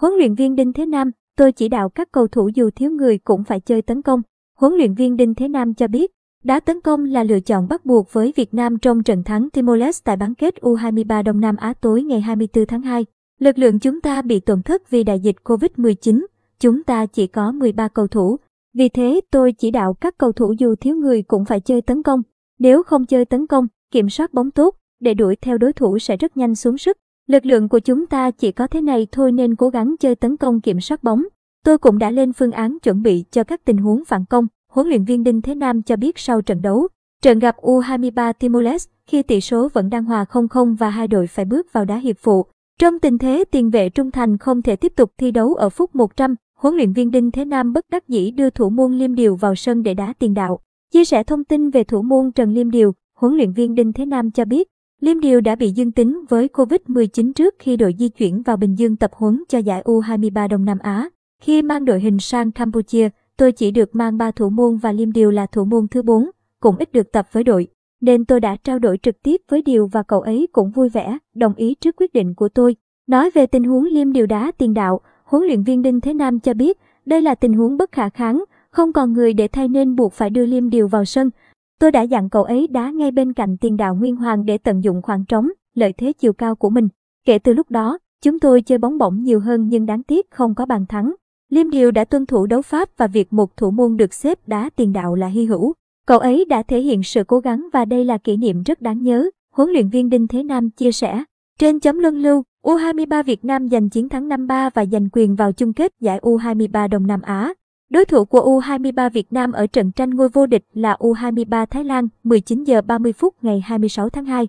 Huấn luyện viên Đinh Thế Nam, tôi chỉ đạo các cầu thủ dù thiếu người cũng phải chơi tấn công. Huấn luyện viên Đinh Thế Nam cho biết, đá tấn công là lựa chọn bắt buộc với Việt Nam trong trận thắng Timor-Leste tại bán kết U23 Đông Nam Á tối ngày 24 tháng 2. Lực lượng chúng ta bị tổn thất vì đại dịch Covid-19, chúng ta chỉ có 13 cầu thủ. Vì thế tôi chỉ đạo các cầu thủ dù thiếu người cũng phải chơi tấn công. Nếu không chơi tấn công, kiểm soát bóng tốt, để đuổi theo đối thủ sẽ rất nhanh xuống sức. Lực lượng của chúng ta chỉ có thế này thôi nên cố gắng chơi tấn công kiểm soát bóng. Tôi cũng đã lên phương án chuẩn bị cho các tình huống phản công. Huấn luyện viên Đinh Thế Nam cho biết sau trận đấu, trận gặp U23 Timor-Leste khi tỷ số vẫn đang hòa 0-0 và hai đội phải bước vào đá hiệp phụ. Trong tình thế tiền vệ trung thành không thể tiếp tục thi đấu ở phút 100, huấn luyện viên Đinh Thế Nam bất đắc dĩ đưa thủ môn Liêm Điều vào sân để đá tiền đạo. Chia sẻ thông tin về thủ môn Trần Liêm Điều, huấn luyện viên Đinh Thế Nam cho biết, Liêm Điều đã bị dương tính với Covid-19 trước khi đội di chuyển vào Bình Dương tập huấn cho giải U23 Đông Nam Á. Khi mang đội hình sang Campuchia, tôi chỉ được mang ba thủ môn và Liêm Điều là thủ môn thứ 4, cũng ít được tập với đội. Nên tôi đã trao đổi trực tiếp với Điều và cậu ấy cũng vui vẻ, đồng ý trước quyết định của tôi. Nói về tình huống Liêm Điều đá tiền đạo, huấn luyện viên Đinh Thế Nam cho biết đây là tình huống bất khả kháng, không còn người để thay nên buộc phải đưa Liêm Điều vào sân. Tôi đã dặn cậu ấy đá ngay bên cạnh tiền đạo Nguyên Hoàng để tận dụng khoảng trống, lợi thế chiều cao của mình. Kể từ lúc đó, chúng tôi chơi bóng bổng nhiều hơn nhưng đáng tiếc không có bàn thắng. Liêm Điều đã tuân thủ đấu pháp và việc một thủ môn được xếp đá tiền đạo là hy hữu. Cậu ấy đã thể hiện sự cố gắng và đây là kỷ niệm rất đáng nhớ, huấn luyện viên Đinh Thế Nam chia sẻ. Trên chấm luân lưu, U23 Việt Nam giành chiến thắng 5-3 và giành quyền vào chung kết giải U23 Đông Nam Á. Đối thủ của U23 Việt Nam ở trận tranh ngôi vô địch là U23 Thái Lan 19 giờ 30 phút ngày 26 tháng 2.